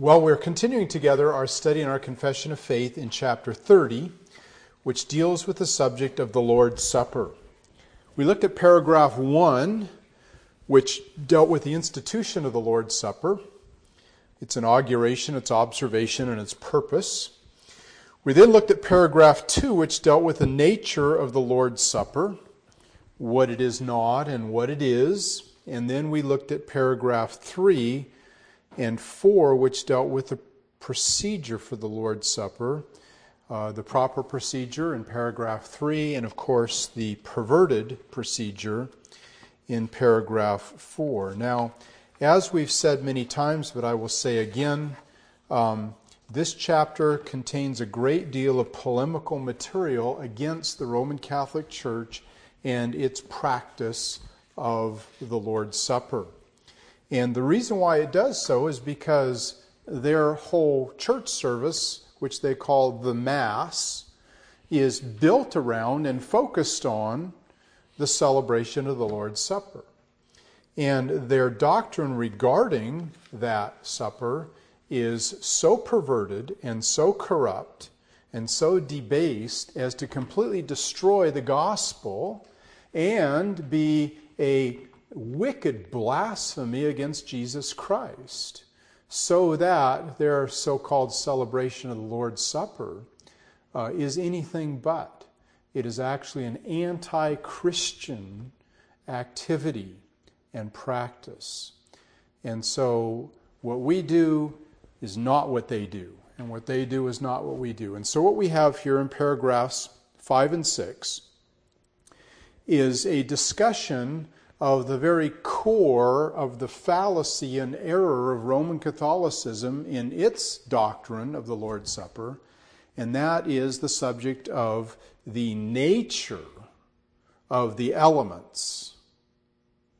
Well, we're continuing together our study in our Confession of Faith in chapter 30, which deals with the subject of the Lord's Supper. We looked at paragraph 1, which dealt with the institution of the Lord's Supper, its inauguration, its observation, and its purpose. We then looked at paragraph 2, which dealt with the nature of the Lord's Supper, what it is not and what it is. And then we looked at paragraph 3 and 4, which dealt with the procedure for the Lord's Supper, uh, the proper procedure in paragraph 3, and of course the perverted procedure in paragraph 4. Now, as we've said many times, but I will say again, um, this chapter contains a great deal of polemical material against the Roman Catholic Church and its practice of the Lord's Supper. And the reason why it does so is because their whole church service, which they call the Mass, is built around and focused on the celebration of the Lord's Supper. And their doctrine regarding that supper is so perverted and so corrupt and so debased as to completely destroy the gospel and be a wicked blasphemy against Jesus Christ, so that their so called celebration of the Lord's Supper uh, is anything but. It is actually an anti Christian activity and practice. And so, what we do is not what they do, and what they do is not what we do. And so, what we have here in paragraphs 5 and 6 is a discussion of the very core of the fallacy and error of Roman Catholicism in its doctrine of the Lord's Supper, and that is the subject of the nature of the elements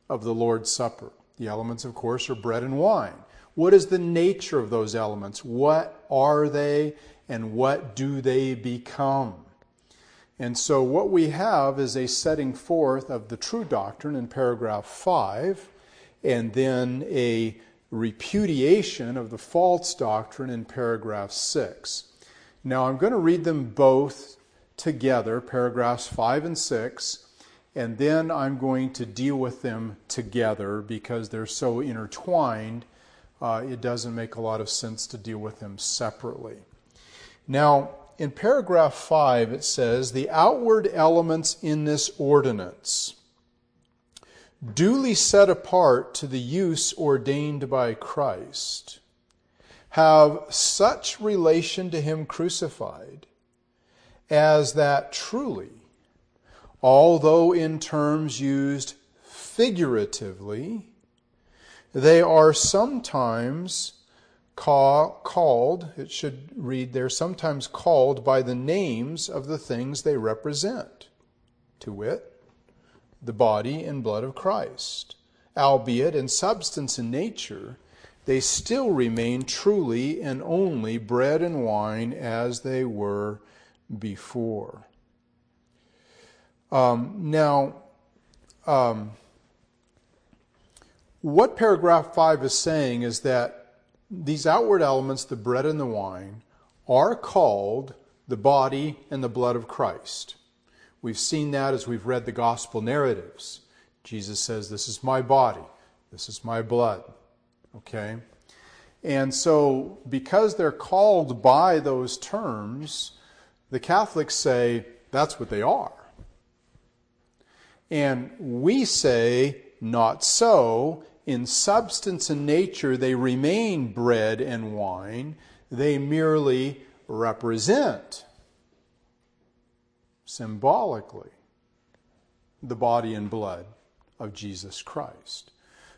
of the Lord's Supper. The elements, of course, are bread and wine. What is the nature of those elements? What are they, and what do they become? And so, what we have is a setting forth of the true doctrine in paragraph 5, and then a repudiation of the false doctrine in paragraph 6. Now, I'm going to read them both together, paragraphs 5 and 6, and then I'm going to deal with them together because they're so intertwined. Uh, it doesn't make a lot of sense to deal with them separately. Now, in paragraph 5, it says, The outward elements in this ordinance, duly set apart to the use ordained by Christ, have such relation to Him crucified as that truly, although in terms used figuratively, they are sometimes call, called, it should read there, sometimes called by the names of the things they represent, to wit, the body and blood of Christ. Albeit in substance and nature, they still remain truly and only bread and wine as they were before. Um, now, um, what paragraph 5 is saying is that these outward elements, the bread and the wine, are called the body and the blood of Christ. We've seen that as we've read the gospel narratives. Jesus says, This is my body, this is my blood. Okay? And so, because they're called by those terms, the Catholics say that's what they are. And we say, not so, in substance and nature, they remain bread and wine. They merely represent symbolically the body and blood of Jesus Christ.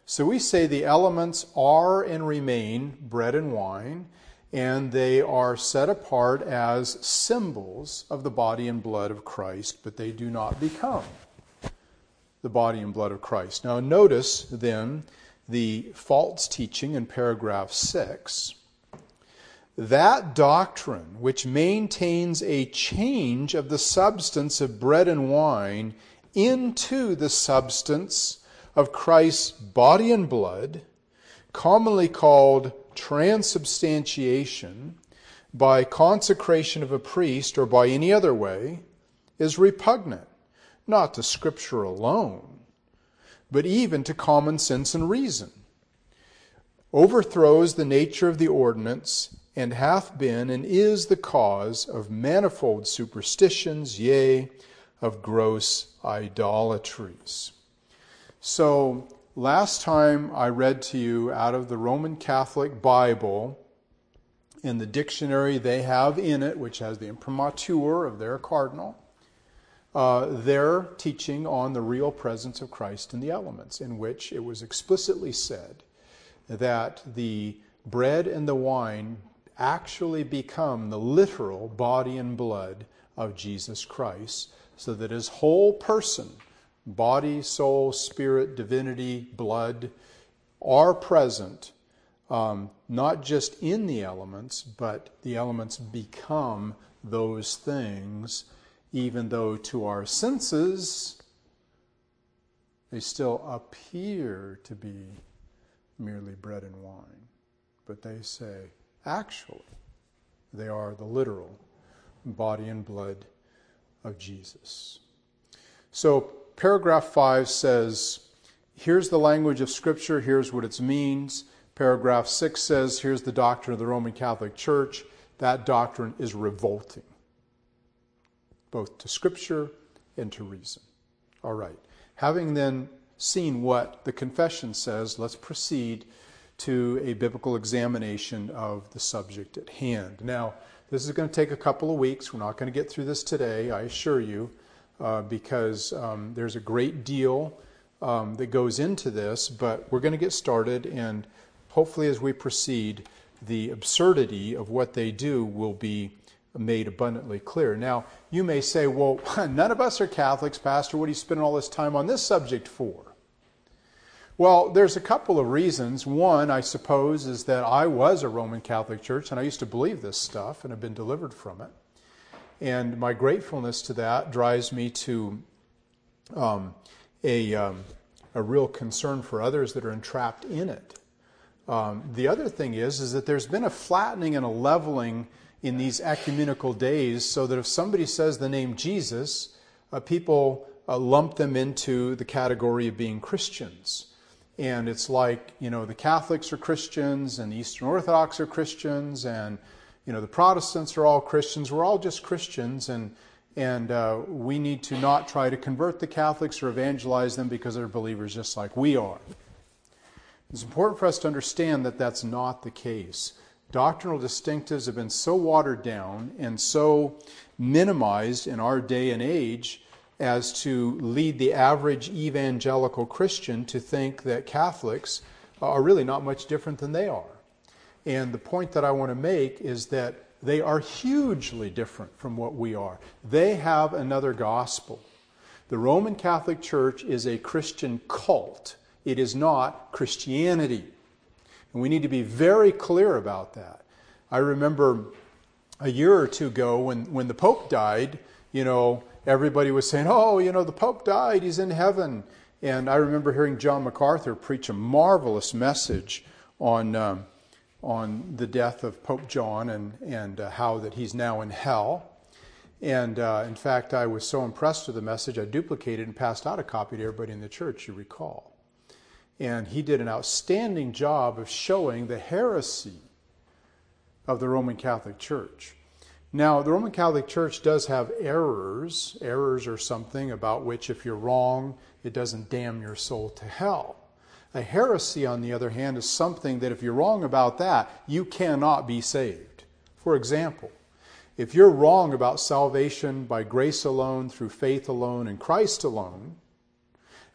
So we say the elements are and remain bread and wine, and they are set apart as symbols of the body and blood of Christ, but they do not become the body and blood of Christ. Now, notice then the false teaching in paragraph 6, that doctrine which maintains a change of the substance of bread and wine into the substance of Christ's body and blood, commonly called transubstantiation by consecration of a priest or by any other way is repugnant, not to Scripture alone, but even to common sense and reason, overthrows the nature of the ordinance, and hath been and is the cause of manifold superstitions, yea, of gross idolatries. So, last time I read to you out of the Roman Catholic Bible, in the dictionary they have in it, which has the imprimatur of their cardinal, uh, their teaching on the real presence of Christ in the elements, in which it was explicitly said that the bread and the wine actually become the literal body and blood of Jesus Christ, so that his whole person, body, soul, spirit, divinity, blood, are present um, not just in the elements, but the elements become those things, even though to our senses they still appear to be merely bread and wine. But they say, actually, they are the literal body and blood of Jesus. So, paragraph 5 says, here's the language of Scripture, here's what it means. Paragraph 6 says, here's the doctrine of the Roman Catholic Church. That doctrine is revolting, both to Scripture and to reason. All right. Having then seen what the confession says, let's proceed to a biblical examination of the subject at hand. Now, this is going to take a couple of weeks. We're not going to get through this today, I assure you, uh, because um, there's a great deal um, that goes into this, but we're going to get started and hopefully, as we proceed, the absurdity of what they do will be made abundantly clear. Now, you may say, well, none of us are Catholics, Pastor. What are you spending all this time on this subject for? Well, there's a couple of reasons. One, I suppose, is that I was a Roman Catholic Church and I used to believe this stuff and have been delivered from it. And my gratefulness to that drives me to um, a, um, a real concern for others that are entrapped in it. Um, the other thing is, is that there's been a flattening and a leveling in these ecumenical days, so that if somebody says the name Jesus, uh, people uh, lump them into the category of being Christians. And it's like, you know, the Catholics are Christians and the Eastern Orthodox are Christians and, you know, the Protestants are all Christians. We're all just Christians and, and uh, we need to not try to convert the Catholics or evangelize them because they're believers just like we are. It's important for us to understand that that's not the case. Doctrinal distinctives have been so watered down and so minimized in our day and age as to lead the average evangelical Christian to think that Catholics are really not much different than they are. And the point that I want to make is that they are hugely different from what we are. They have another gospel. The Roman Catholic Church is a Christian cult it is not Christianity. And we need to be very clear about that. I remember a year or two ago when, when the Pope died, you know, everybody was saying, oh, you know, the Pope died, he's in heaven. And I remember hearing John MacArthur preach a marvelous message on, um, on the death of Pope John and, and uh, how that he's now in hell. And uh, in fact, I was so impressed with the message, I duplicated and passed out a copy to everybody in the church, you recall. And he did an outstanding job of showing the heresy of the Roman Catholic Church. Now, the Roman Catholic Church does have errors. Errors are something about which, if you're wrong, it doesn't damn your soul to hell. A heresy, on the other hand, is something that if you're wrong about that, you cannot be saved. For example, if you're wrong about salvation by grace alone, through faith alone, in Christ alone,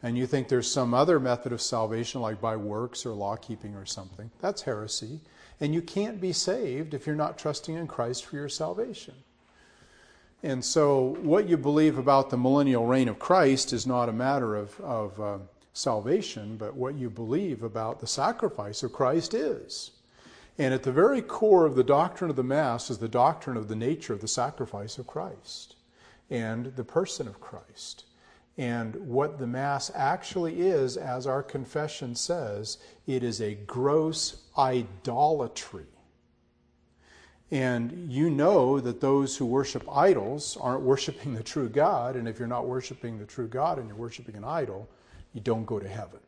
and you think there's some other method of salvation, like by works or law keeping or something, that's heresy. And you can't be saved if you're not trusting in Christ for your salvation. And so, what you believe about the millennial reign of Christ is not a matter of, of uh, salvation, but what you believe about the sacrifice of Christ is. And at the very core of the doctrine of the Mass is the doctrine of the nature of the sacrifice of Christ and the person of Christ. And what the Mass actually is, as our confession says, it is a gross idolatry. And you know that those who worship idols aren't worshiping the true God. And if you're not worshiping the true God and you're worshiping an idol, you don't go to heaven.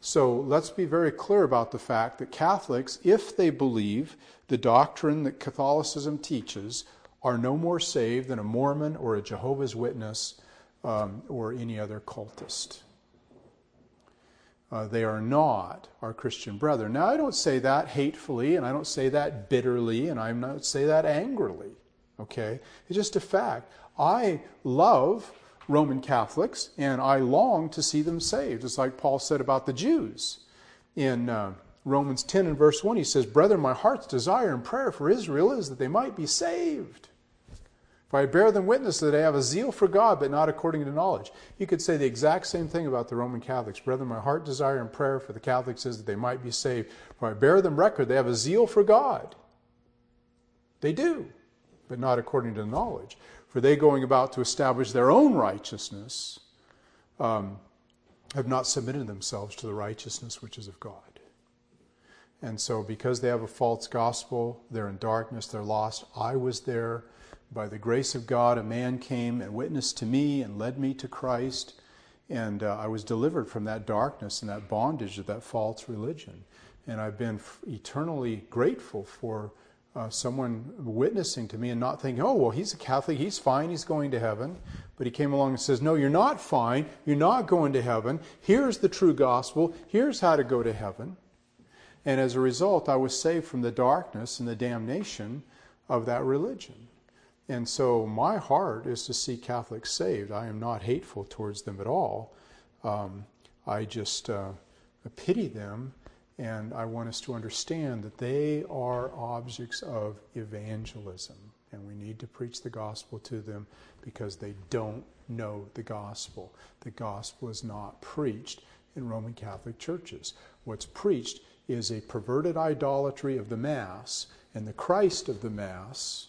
So let's be very clear about the fact that Catholics, if they believe the doctrine that Catholicism teaches, are no more saved than a Mormon or a Jehovah's Witness um, or any other cultist. Uh, they are not our Christian brethren. Now, I don't say that hatefully, and I don't say that bitterly, and I don't say that angrily. Okay? It's just a fact. I love Roman Catholics, and I long to see them saved. It's like Paul said about the Jews in uh, Romans 10 and verse 1. He says, Brethren, my heart's desire and prayer for Israel is that they might be saved. For I bear them witness that I have a zeal for God, but not according to knowledge. You could say the exact same thing about the Roman Catholics. Brethren, my heart desire and prayer for the Catholics is that they might be saved. For I bear them record they have a zeal for God. They do, but not according to knowledge. For they going about to establish their own righteousness um, have not submitted themselves to the righteousness which is of God. And so, because they have a false gospel, they're in darkness, they're lost. I was there by the grace of God, a man came and witnessed to me and led me to Christ. And uh, I was delivered from that darkness and that bondage of that false religion. And I've been f- eternally grateful for uh, someone witnessing to me and not thinking, oh, well, he's a Catholic, he's fine, he's going to heaven. But he came along and says, no, you're not fine, you're not going to heaven. Here's the true gospel, here's how to go to heaven. And as a result, I was saved from the darkness and the damnation of that religion. And so my heart is to see Catholics saved. I am not hateful towards them at all. Um, I just uh, pity them, and I want us to understand that they are objects of evangelism. And we need to preach the gospel to them because they don't know the gospel. The gospel is not preached in Roman Catholic churches. What's preached is a perverted idolatry of the Mass, and the Christ of the Mass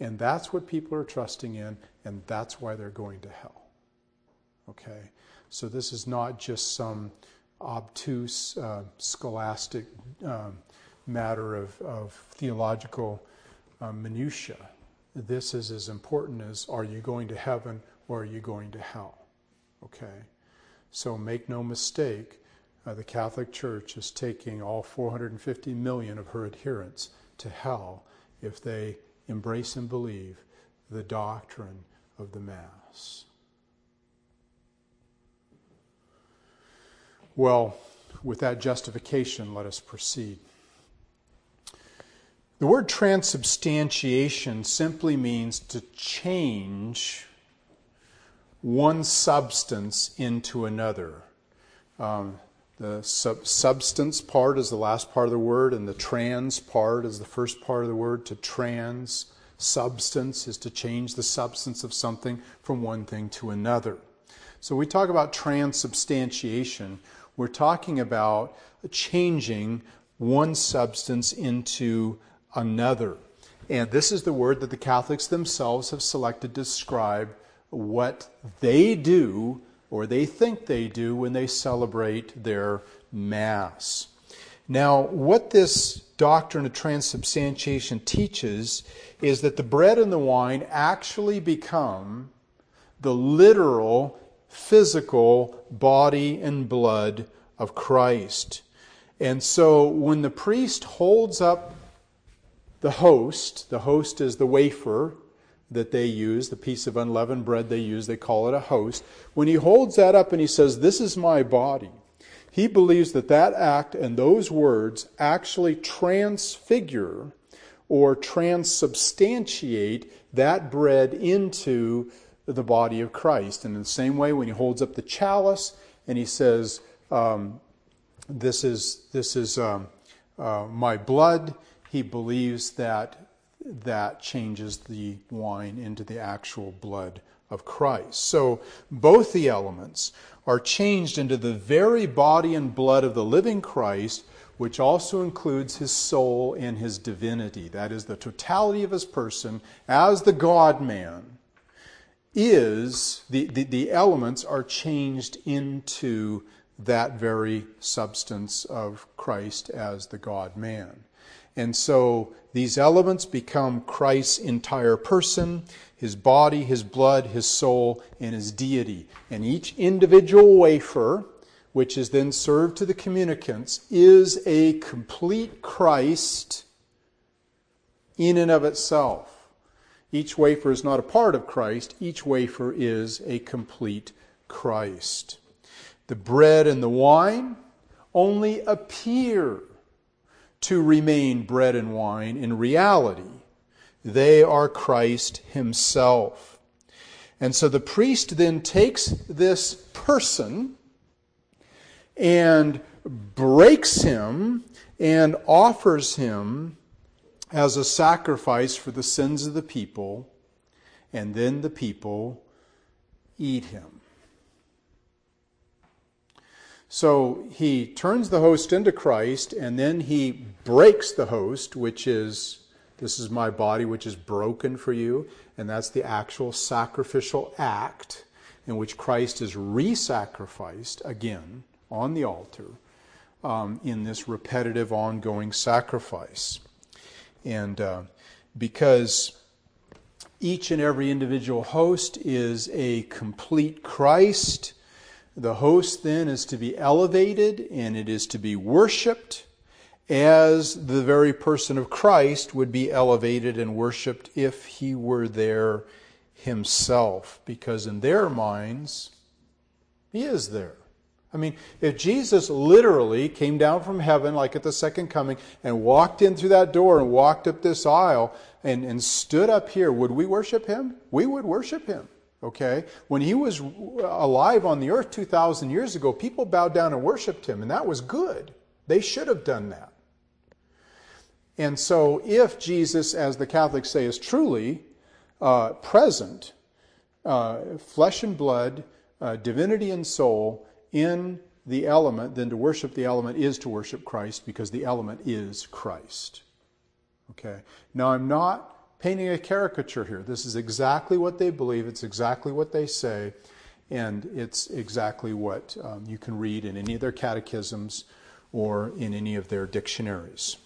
and that's what people are trusting in, and that's why they're going to hell. Okay? So this is not just some obtuse, uh, scholastic um, matter of, of theological uh, minutiae. This is as important as are you going to heaven or are you going to hell? Okay? So make no mistake, uh, the Catholic Church is taking all 450 million of her adherents to hell if they embrace and believe the doctrine of the Mass. Well, with that justification, let us proceed. The word transubstantiation simply means to change one substance into another. Um, the sub- substance part is the last part of the word, and the trans part is the first part of the word. To trans substance is to change the substance of something from one thing to another. So we talk about transubstantiation. We're talking about changing one substance into another. And this is the word that the Catholics themselves have selected to describe what they do or they think they do when they celebrate their Mass. Now, what this doctrine of transubstantiation teaches is that the bread and the wine actually become the literal, physical body and blood of Christ. And so when the priest holds up the host, the host is the wafer, that they use, the piece of unleavened bread they use, they call it a host. When he holds that up and he says, This is my body, he believes that that act and those words actually transfigure or transubstantiate that bread into the body of Christ. And in the same way, when he holds up the chalice and he says, um, This is, this is um, uh, my blood, he believes that that changes the wine into the actual blood of Christ. So both the elements are changed into the very body and blood of the living Christ, which also includes his soul and his divinity. That is, the totality of his person as the God man is, the, the, the elements are changed into that very substance of Christ as the God man. And so these elements become Christ's entire person, his body, his blood, his soul, and his deity. And each individual wafer, which is then served to the communicants, is a complete Christ in and of itself. Each wafer is not a part of Christ, each wafer is a complete Christ. The bread and the wine only appear to remain bread and wine. In reality, they are Christ Himself. And so the priest then takes this person and breaks him and offers him as a sacrifice for the sins of the people, and then the people eat him. So he turns the host into Christ, and then he breaks the host, which is, this is my body, which is broken for you. And that's the actual sacrificial act in which Christ is re sacrificed again on the altar um, in this repetitive, ongoing sacrifice. And uh, because each and every individual host is a complete Christ, the host then is to be elevated and it is to be worshiped as the very person of Christ would be elevated and worshiped if he were there himself, because in their minds, he is there. I mean, if Jesus literally came down from heaven, like at the second coming, and walked in through that door and walked up this aisle and, and stood up here, would we worship him? We would worship him. Okay? When he was alive on the earth 2,000 years ago, people bowed down and worshiped him, and that was good. They should have done that. And so, if Jesus, as the Catholics say, is truly uh, present, uh, flesh and blood, uh, divinity and soul, in the element, then to worship the element is to worship Christ because the element is Christ. Okay? Now, I'm not painting a caricature here. This is exactly what they believe, it's exactly what they say, and it's exactly what um, you can read in any of their catechisms or in any of their dictionaries.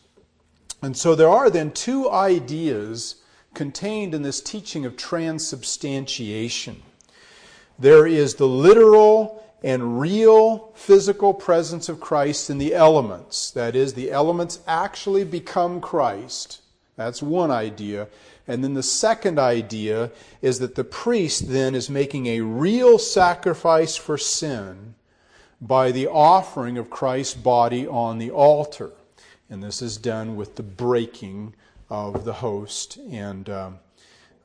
And so there are then two ideas contained in this teaching of transubstantiation. There is the literal and real physical presence of Christ in the elements. That is, the elements actually become Christ. That's one idea. And then the second idea is that the priest then is making a real sacrifice for sin by the offering of Christ's body on the altar. And this is done with the breaking of the host and uh,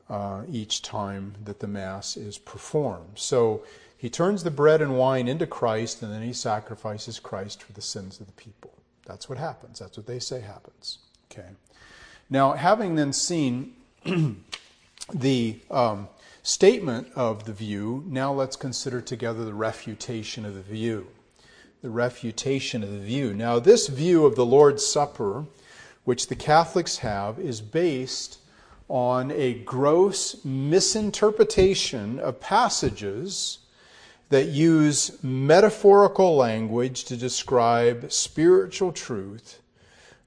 uh, each time that the Mass is performed. So he turns the bread and wine into Christ and then he sacrifices Christ for the sins of the people. That's what happens. That's what they say happens. Okay. Now, having then seen the um, statement of the view, now let's consider together the refutation of the view. The refutation of the view. Now, this view of the Lord's Supper, which the Catholics have, is based on a gross misinterpretation of passages that use metaphorical language to describe spiritual truth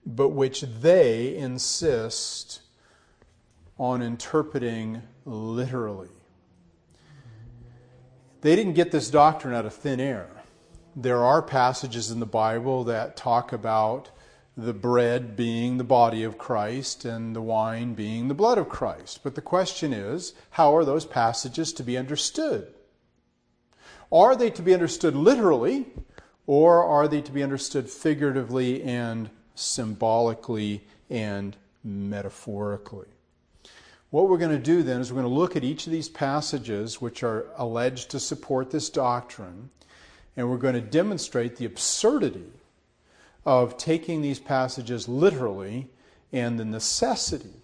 but which they insist on interpreting literally. They didn't get this doctrine out of thin air. There are passages in the Bible that talk about the bread being the body of Christ and the wine being the blood of Christ. But the question is, how are those passages to be understood? Are they to be understood literally, or are they to be understood figuratively and symbolically and metaphorically. What we're going to do then is we're going to look at each of these passages which are alleged to support this doctrine, and we're going to demonstrate the absurdity of taking these passages literally and the necessity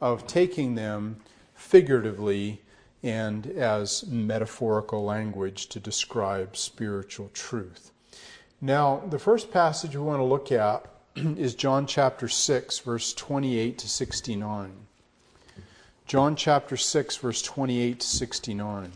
of taking them figuratively and as metaphorical language to describe spiritual truth. Now, the first passage we want to look at is John chapter 6, verse 28 to 69. John chapter 6, verse 28 to 69.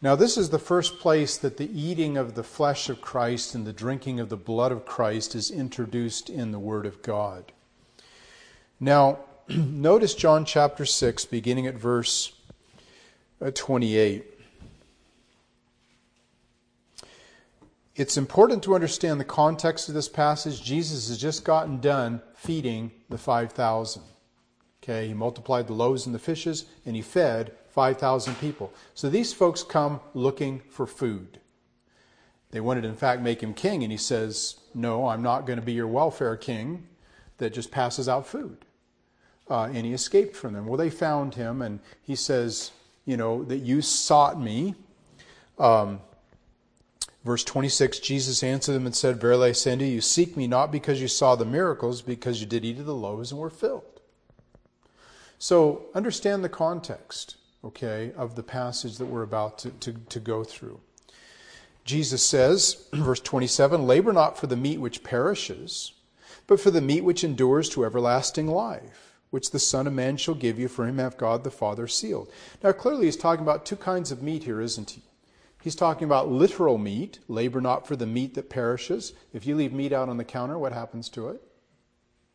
Now, this is the first place that the eating of the flesh of Christ and the drinking of the blood of Christ is introduced in the Word of God. Now, notice John chapter 6, beginning at verse uh, 28. It's important to understand the context of this passage. Jesus has just gotten done feeding the 5,000. Okay, he multiplied the loaves and the fishes, and he fed 5,000 people. So these folks come looking for food. They wanted, in fact, make him king, and he says, No, I'm not going to be your welfare king that just passes out food. Uh, and he escaped from them. Well, they found him, and he says, You know, that you sought me. Um, verse 26 Jesus answered them and said, Verily I say unto you, you seek me not because you saw the miracles, because you did eat of the loaves and were filled. So understand the context okay, of the passage that we're about to, to, to go through. Jesus says, verse 27, labor not for the meat which perishes, but for the meat which endures to everlasting life, which the Son of Man shall give you, for him hath God the Father sealed. Now, clearly, he's talking about two kinds of meat here, isn't he? He's talking about literal meat, labor not for the meat that perishes. If you leave meat out on the counter, what happens to it?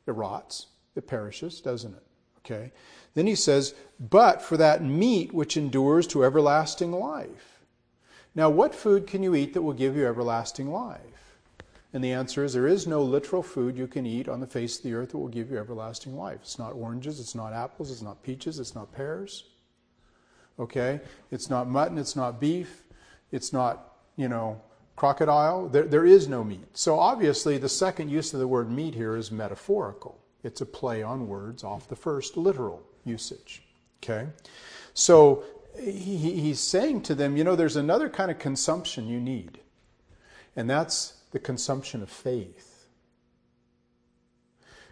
It rots, it perishes, doesn't it? Okay. Then he says, but for that meat which endures to everlasting life. Now, what food can you eat that will give you everlasting life? And the answer is there is no literal food you can eat on the face of the earth that will give you everlasting life. It's not oranges, it's not apples, it's not peaches, it's not pears. Okay? It's not mutton, it's not beef, it's not, you know, crocodile. There, there is no meat. So obviously, the second use of the word meat here is metaphorical. It's a play on words off the first literal usage. Okay? So he, he's saying to them, you know, there's another kind of consumption you need, and that's the consumption of faith.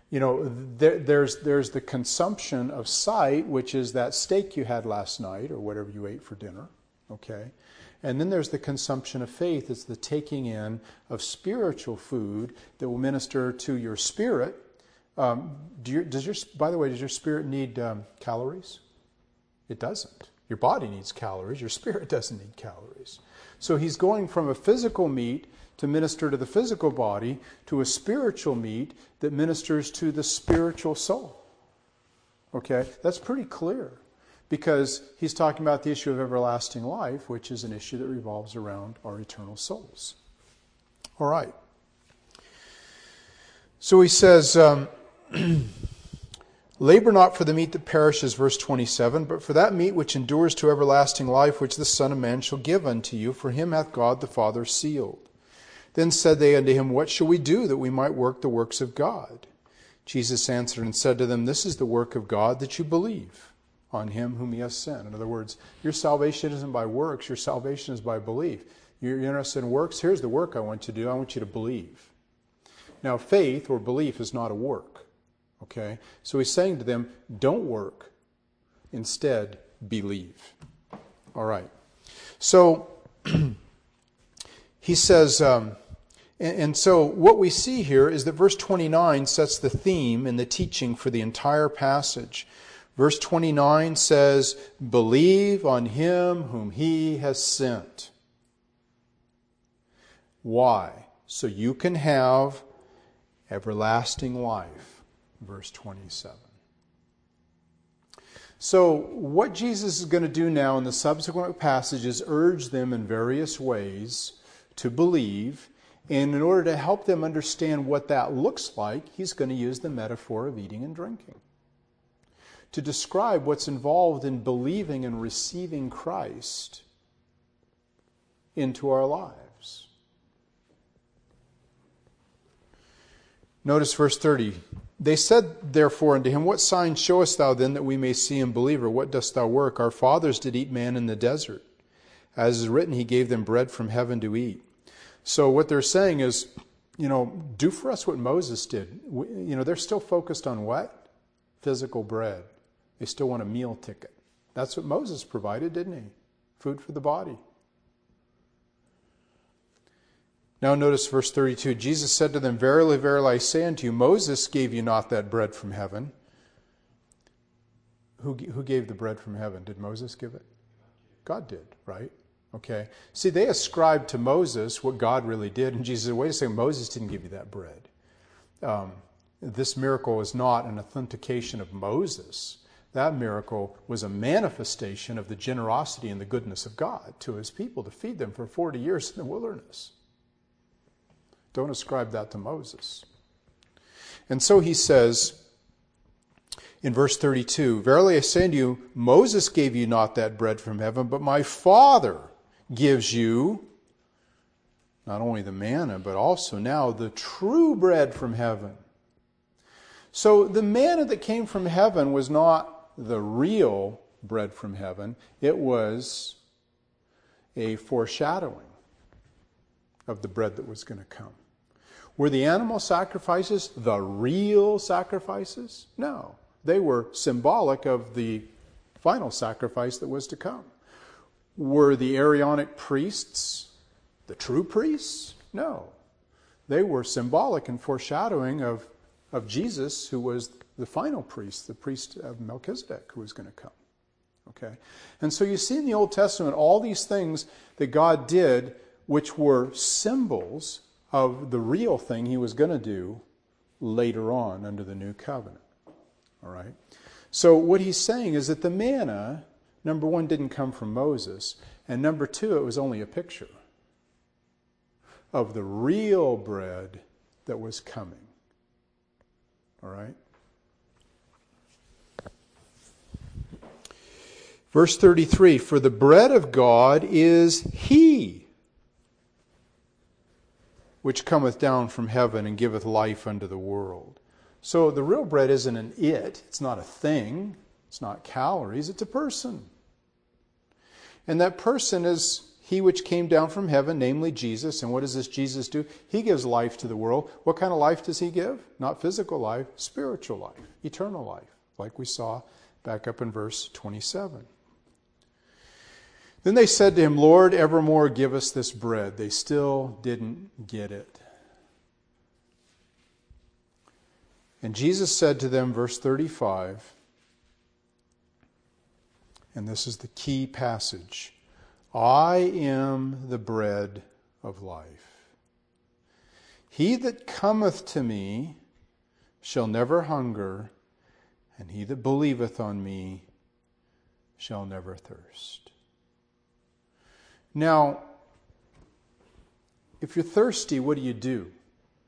You know, there, there's, there's the consumption of sight, which is that steak you had last night or whatever you ate for dinner, okay? And then there's the consumption of faith. It's the taking in of spiritual food that will minister to your spirit um, do your, does your, by the way, does your spirit need um, calories? It doesn't. Your body needs calories. Your spirit doesn't need calories. So he's going from a physical meat to minister to the physical body to a spiritual meat that ministers to the spiritual soul. Okay? That's pretty clear because he's talking about the issue of everlasting life, which is an issue that revolves around our eternal souls. All right. So he says, um, Labor not for the meat that perishes, verse 27, but for that meat which endures to everlasting life, which the Son of Man shall give unto you, for him hath God the Father sealed. Then said they unto him, What shall we do that we might work the works of God? Jesus answered and said to them, This is the work of God, that you believe on him whom he has sent. In other words, your salvation isn't by works, your salvation is by belief. You're interested in works? Here's the work I want you to do I want you to believe. Now, faith or belief is not a work. Okay? So he's saying to them, don't work. Instead, believe. All right. So he says, um, and, and so what we see here is that verse 29 sets the theme and the teaching for the entire passage. Verse 29 says, Believe on him whom he has sent. Why? So you can have everlasting life verse 27. So, what Jesus is going to do now in the subsequent passages urge them in various ways to believe. And in order to help them understand what that looks like, he's going to use the metaphor of eating and drinking to describe what's involved in believing and receiving Christ into our lives. Notice verse 30. They said therefore unto him, What sign showest thou then that we may see and believe, or what dost thou work? Our fathers did eat man in the desert. As is written, he gave them bread from heaven to eat. So what they're saying is, you know, do for us what Moses did. You know, they're still focused on what? Physical bread. They still want a meal ticket. That's what Moses provided, didn't he? Food for the body. Now, notice verse 32 Jesus said to them, Verily, verily, I say unto you, Moses gave you not that bread from heaven. Who, who gave the bread from heaven? Did Moses give it? God did, right? Okay. See, they ascribed to Moses what God really did, and Jesus said, wait a second, Moses didn't give you that bread. Um, this miracle is not an authentication of Moses. That miracle was a manifestation of the generosity and the goodness of God to his people to feed them for 40 years in the wilderness. Don't ascribe that to Moses. And so he says in verse 32 Verily I say unto you, Moses gave you not that bread from heaven, but my Father gives you not only the manna, but also now the true bread from heaven. So the manna that came from heaven was not the real bread from heaven, it was a foreshadowing of the bread that was going to come. Were the animal sacrifices the real sacrifices? No. They were symbolic of the final sacrifice that was to come. Were the Aaronic priests the true priests? No. They were symbolic and foreshadowing of, of Jesus, who was the final priest, the priest of Melchizedek, who was going to come. Okay? And so you see in the Old Testament all these things that God did, which were symbols of the real thing he was going to do later on under the new covenant. All right? So what he's saying is that the manna, number one, didn't come from Moses, and number two, it was only a picture of the real bread that was coming. All right? Verse 33 For the bread of God is He which cometh down from heaven and giveth life unto the world. So the real bread isn't an it, it's not a thing, it's not calories, it's a person. And that person is he which came down from heaven, namely Jesus. And what does this Jesus do? He gives life to the world. What kind of life does he give? Not physical life, spiritual life, eternal life, like we saw back up in verse 27. Then they said to him, Lord, evermore give us this bread. They still didn't get it. And Jesus said to them, verse 35, and this is the key passage I am the bread of life. He that cometh to me shall never hunger, and he that believeth on me shall never thirst. Now, if you're thirsty, what do you do?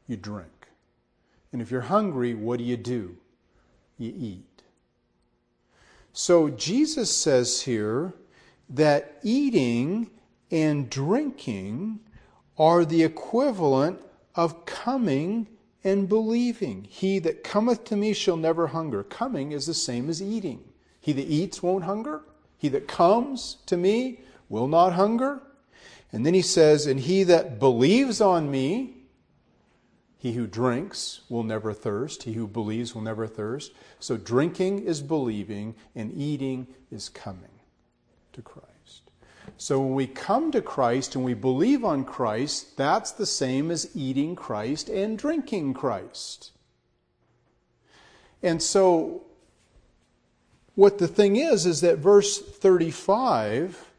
You drink. And if you're hungry, what do you do? You eat. So Jesus says here that eating and drinking are the equivalent of coming and believing. He that cometh to me shall never hunger. Coming is the same as eating. He that eats won't hunger. He that comes to me will not hunger. And then he says, And he that believes on me, he who drinks will never thirst. He who believes will never thirst. So drinking is believing, and eating is coming to Christ. So when we come to Christ and we believe on Christ, that's the same as eating Christ and drinking Christ. And so what the thing is, is that verse 35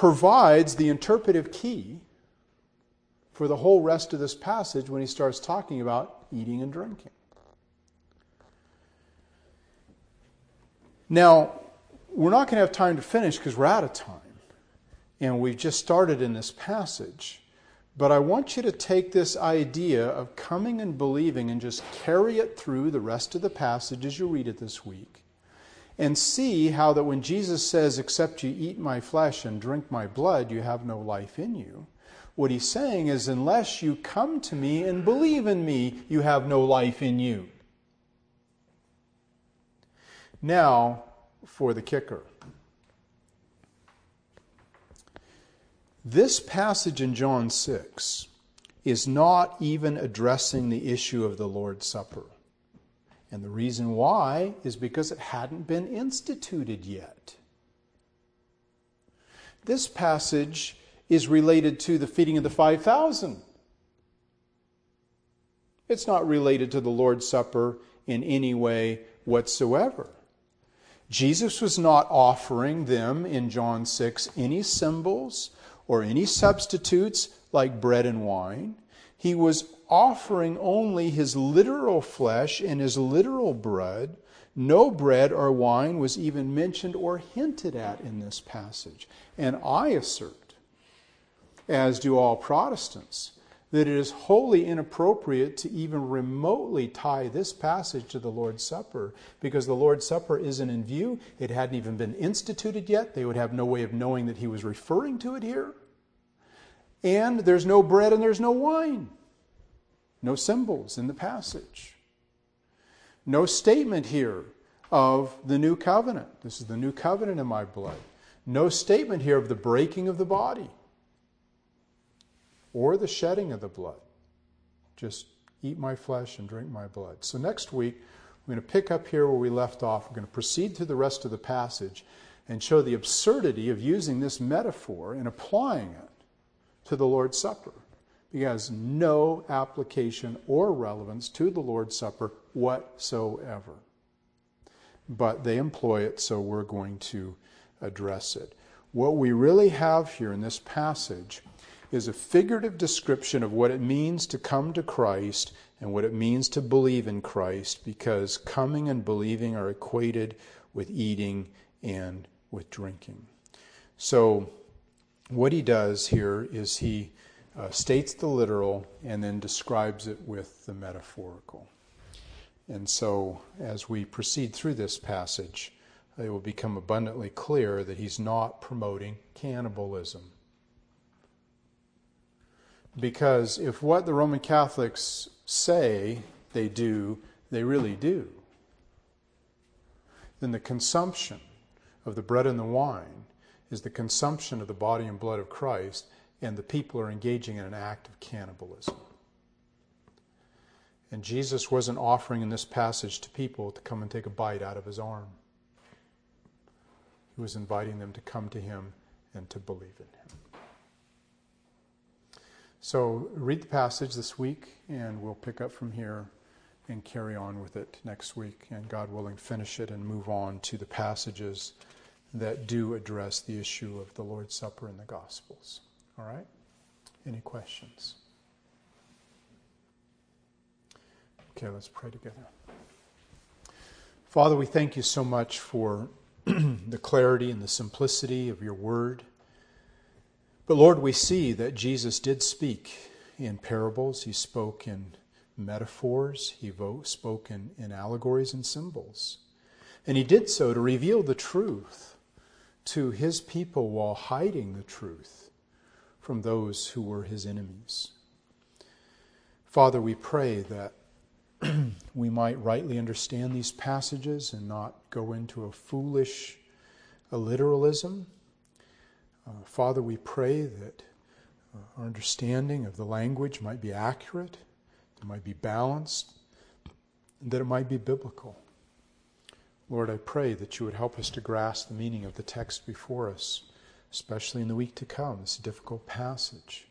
provides the interpretive key for the whole rest of this passage when he starts talking about eating and drinking. Now, we're not going to have time to finish because we're out of time. And we've just started in this passage. But I want you to take this idea of coming and believing and just carry it through the rest of the passage as you read it this week and see how that when Jesus says, Except you eat my flesh and drink my blood, you have no life in you. What he's saying is, Unless you come to me and believe in me, you have no life in you. Now, for the kicker. This passage in John 6 is not even addressing the issue of the Lord's Supper. And the reason why is because it hadn't been instituted yet. This passage is related to the feeding of the 5,000. It's not related to the Lord's Supper in any way whatsoever. Jesus was not offering them in John 6 any symbols or any substitutes like bread and wine. He was offering only his literal flesh and his literal blood. No bread or wine was even mentioned or hinted at in this passage. And I assert, as do all Protestants, that it is wholly inappropriate to even remotely tie this passage to the Lord's Supper because the Lord's Supper isn't in view. It hadn't even been instituted yet. They would have no way of knowing that he was referring to it here. And there's no bread and there's no wine. No symbols in the passage. No statement here of the new covenant. This is the new covenant in my blood. No statement here of the breaking of the body or the shedding of the blood. Just eat my flesh and drink my blood. So next week, we're going to pick up here where we left off. We're going to proceed through the rest of the passage and show the absurdity of using this metaphor and applying it to the Lord's Supper. It has no application or relevance to the Lord's Supper whatsoever. But they employ it, so we're going to address it. What we really have here in this passage is a figurative description of what it means to come to Christ and what it means to believe in Christ because coming and believing are equated with eating and with drinking. So, what he does here is he uh, states the literal and then describes it with the metaphorical. And so, as we proceed through this passage, it will become abundantly clear that he's not promoting cannibalism. Because if what the Roman Catholics say they do, they really do, then the consumption of the bread and the wine is the consumption of the body and blood of Christ, and the people are engaging in an act of cannibalism. And Jesus wasn't offering in this passage to people to come and take a bite out of his arm. He was inviting them to come to him and to believe in him. So read the passage this week, and we'll pick up from here and carry on with it next week, and God willing, finish it and move on to the passages that do address the issue of the Lord's Supper in the Gospels. All right? Any questions? Okay, let's pray together. Father, we thank you so much for the clarity and the simplicity of your word. But Lord, we see that Jesus did speak in parables, he spoke in metaphors, he spoke in, in allegories and symbols. And he did so to reveal the truth to his people while hiding the truth from those who were his enemies. Father, we pray that we might rightly understand these passages and not go into a foolish literalism uh, Father, we pray that uh, our understanding of the language might be accurate, it might be balanced, and that it might be biblical. Lord, I pray that you would help us to grasp the meaning of the text before us, especially in the week to come. It's a difficult passage.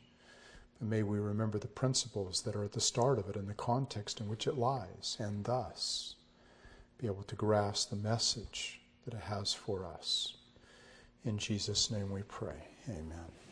But may we remember the principles that are at the start of it and the context in which it lies, and thus be able to grasp the message that it has for us. In Jesus' name we pray. Amen.